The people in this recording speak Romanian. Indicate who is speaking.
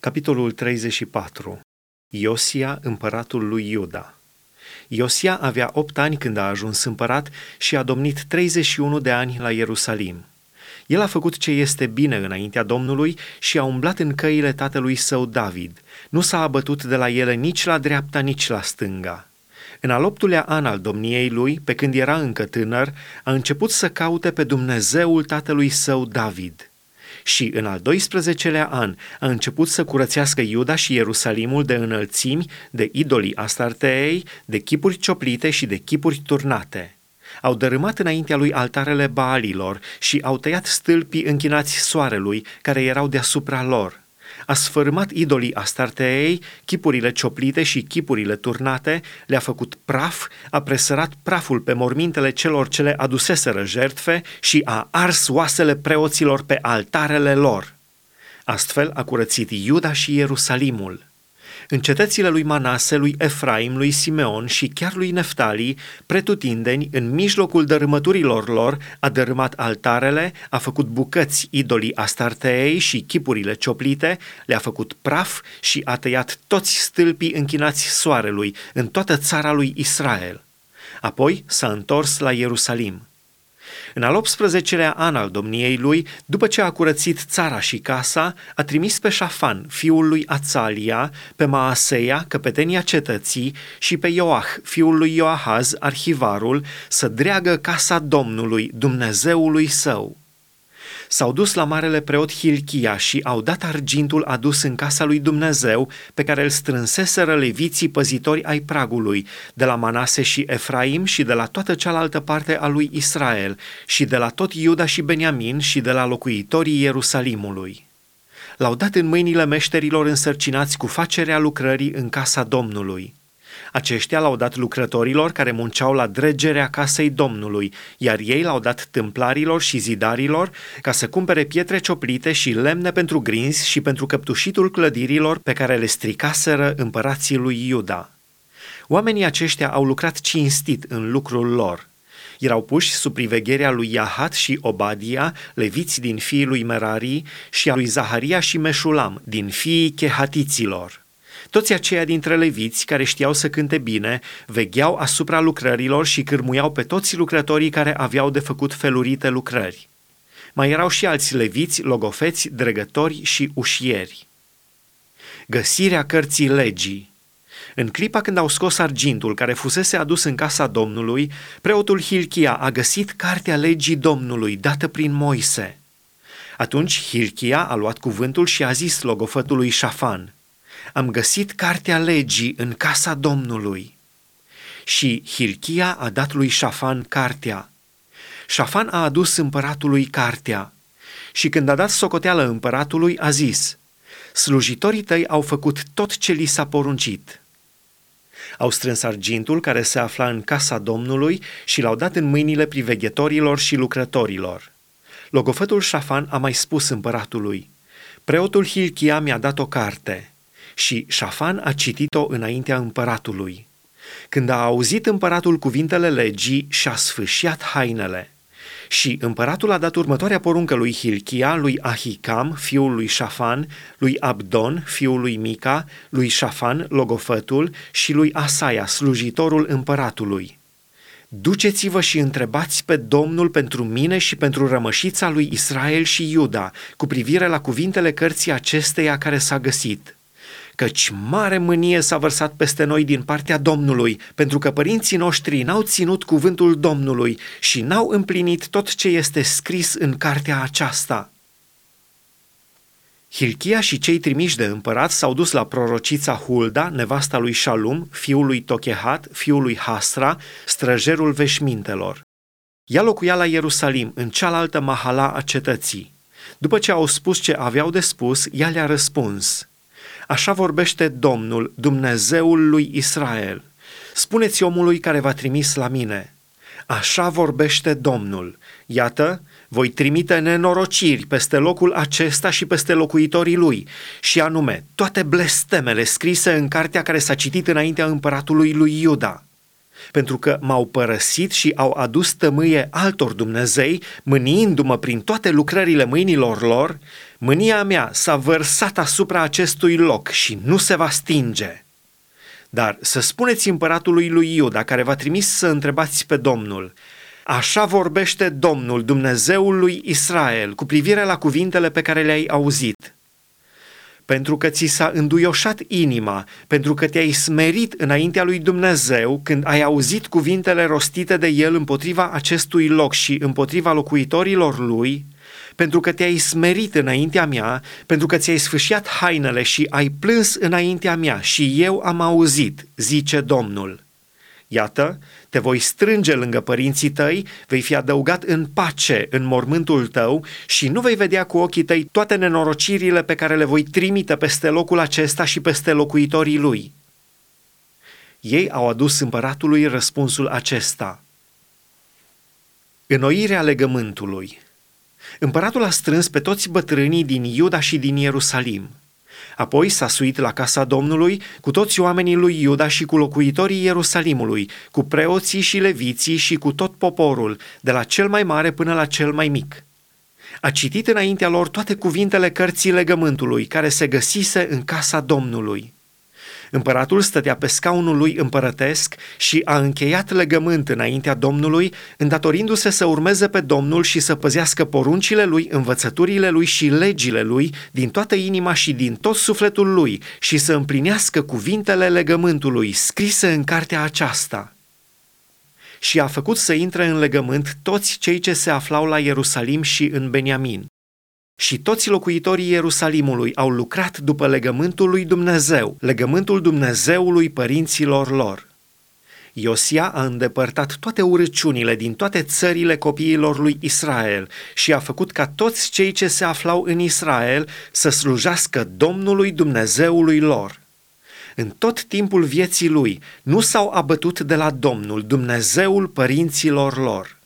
Speaker 1: Capitolul 34 Iosia, împăratul lui Iuda Iosia avea opt ani când a ajuns împărat și a domnit 31 de ani la Ierusalim. El a făcut ce este bine înaintea Domnului și a umblat în căile tatălui său David. Nu s-a abătut de la ele nici la dreapta, nici la stânga. În al optulea an al domniei lui, pe când era încă tânăr, a început să caute pe Dumnezeul tatălui său David – și în al 12-lea an a început să curățească Iuda și Ierusalimul de înălțimi, de idolii Astarteei, de chipuri cioplite și de chipuri turnate. Au dărâmat înaintea lui altarele Baalilor și au tăiat stâlpii închinați soarelui, care erau deasupra lor – a sfărâmat idolii Astarteei, chipurile cioplite și chipurile turnate, le-a făcut praf, a presărat praful pe mormintele celor ce le aduseseră jertfe și a ars oasele preoților pe altarele lor. Astfel a curățit Iuda și Ierusalimul. În cetățile lui Manase, lui Efraim, lui Simeon și chiar lui Neftali, pretutindeni, în mijlocul dărâmăturilor lor, a dărâmat altarele, a făcut bucăți idolii Astarteei și chipurile cioplite, le-a făcut praf și a tăiat toți stâlpii închinați soarelui în toată țara lui Israel. Apoi s-a întors la Ierusalim. În al 18-lea an al domniei lui, după ce a curățit țara și casa, a trimis pe Șafan, fiul lui Ațalia, pe Maaseia, căpetenia cetății, și pe Ioah, fiul lui Ioahaz, arhivarul, să dreagă casa Domnului, Dumnezeului său s-au dus la marele preot Hilchia și au dat argintul adus în casa lui Dumnezeu pe care îl strânseseră leviții păzitori ai pragului, de la Manase și Efraim și de la toată cealaltă parte a lui Israel și de la tot Iuda și Beniamin și de la locuitorii Ierusalimului. L-au dat în mâinile meșterilor însărcinați cu facerea lucrării în casa Domnului – aceștia l-au dat lucrătorilor care munceau la dregerea casei Domnului, iar ei l-au dat tâmplarilor și zidarilor ca să cumpere pietre cioplite și lemne pentru grinzi și pentru căptușitul clădirilor pe care le stricaseră împărații lui Iuda. Oamenii aceștia au lucrat cinstit în lucrul lor. Erau puși sub privegherea lui Iahat și Obadia, leviți din fiii lui Merari, și a lui Zaharia și Meșulam, din fiii chehatiților. Toți aceia dintre leviți care știau să cânte bine vegheau asupra lucrărilor și cârmuiau pe toți lucrătorii care aveau de făcut felurite lucrări. Mai erau și alți leviți, logofeți, dregători și ușieri. Găsirea cărții legii în clipa când au scos argintul care fusese adus în casa Domnului, preotul Hilchia a găsit cartea legii Domnului dată prin Moise. Atunci Hilchia a luat cuvântul și a zis logofătului Șafan – am găsit cartea legii în casa Domnului. Și Hilchia a dat lui Șafan cartea. Șafan a adus împăratului cartea. Și când a dat socoteală împăratului, a zis, slujitorii tăi au făcut tot ce li s-a poruncit. Au strâns argintul care se afla în casa Domnului și l-au dat în mâinile priveghetorilor și lucrătorilor. Logofătul Șafan a mai spus împăratului, preotul Hilchia mi-a dat o carte și Șafan a citit-o înaintea împăratului. Când a auzit împăratul cuvintele legii, și-a sfâșiat hainele. Și împăratul a dat următoarea poruncă lui Hilchia, lui Ahicam, fiul lui Șafan, lui Abdon, fiul lui Mica, lui Șafan, logofătul, și lui Asaia, slujitorul împăratului. Duceți-vă și întrebați pe Domnul pentru mine și pentru rămășița lui Israel și Iuda, cu privire la cuvintele cărții acesteia care s-a găsit – căci mare mânie s-a vărsat peste noi din partea Domnului, pentru că părinții noștri n-au ținut cuvântul Domnului și n-au împlinit tot ce este scris în cartea aceasta. Hilchia și cei trimiși de împărat s-au dus la prorocița Hulda, nevasta lui Shalum, fiul lui Tochehat, fiul lui Hasra, străjerul veșmintelor. Ea locuia la Ierusalim, în cealaltă mahala a cetății. După ce au spus ce aveau de spus, ea le-a răspuns – Așa vorbește Domnul, Dumnezeul lui Israel. Spuneți omului care va trimis la mine. Așa vorbește Domnul. Iată, voi trimite nenorociri peste locul acesta și peste locuitorii lui, și anume toate blestemele scrise în cartea care s-a citit înaintea împăratului lui Iuda. Pentru că m-au părăsit și au adus tămâie altor Dumnezei, mâniindu-mă prin toate lucrările mâinilor lor, mânia mea s-a vărsat asupra acestui loc și nu se va stinge. Dar să spuneți împăratului lui Iuda, care v-a trimis să întrebați pe Domnul, Așa vorbește Domnul, Dumnezeul lui Israel, cu privire la cuvintele pe care le-ai auzit pentru că ți s-a înduioșat inima, pentru că te-ai smerit înaintea lui Dumnezeu când ai auzit cuvintele rostite de el împotriva acestui loc și împotriva locuitorilor lui, pentru că te-ai smerit înaintea mea, pentru că ți-ai sfâșiat hainele și ai plâns înaintea mea și eu am auzit, zice Domnul. Iată, te voi strânge lângă părinții tăi, vei fi adăugat în pace în mormântul tău și nu vei vedea cu ochii tăi toate nenorocirile pe care le voi trimite peste locul acesta și peste locuitorii lui. Ei au adus împăratului răspunsul acesta. Înnoirea legământului. Împăratul a strâns pe toți bătrânii din Iuda și din Ierusalim – Apoi s-a suit la casa Domnului cu toți oamenii lui Iuda și cu locuitorii Ierusalimului, cu preoții și leviții și cu tot poporul, de la cel mai mare până la cel mai mic. A citit înaintea lor toate cuvintele cărții legământului care se găsise în casa Domnului. Împăratul stătea pe scaunul lui împărătesc și a încheiat legământ înaintea Domnului, îndatorindu-se să urmeze pe Domnul și să păzească poruncile lui, învățăturile lui și legile lui din toată inima și din tot sufletul lui și să împlinească cuvintele legământului scrise în cartea aceasta și a făcut să intre în legământ toți cei ce se aflau la Ierusalim și în Beniamin. Și toți locuitorii Ierusalimului au lucrat după legământul lui Dumnezeu, legământul Dumnezeului părinților lor. Iosia a îndepărtat toate urăciunile din toate țările copiilor lui Israel și a făcut ca toți cei ce se aflau în Israel să slujească Domnului Dumnezeului lor. În tot timpul vieții lui nu s-au abătut de la Domnul, Dumnezeul părinților lor.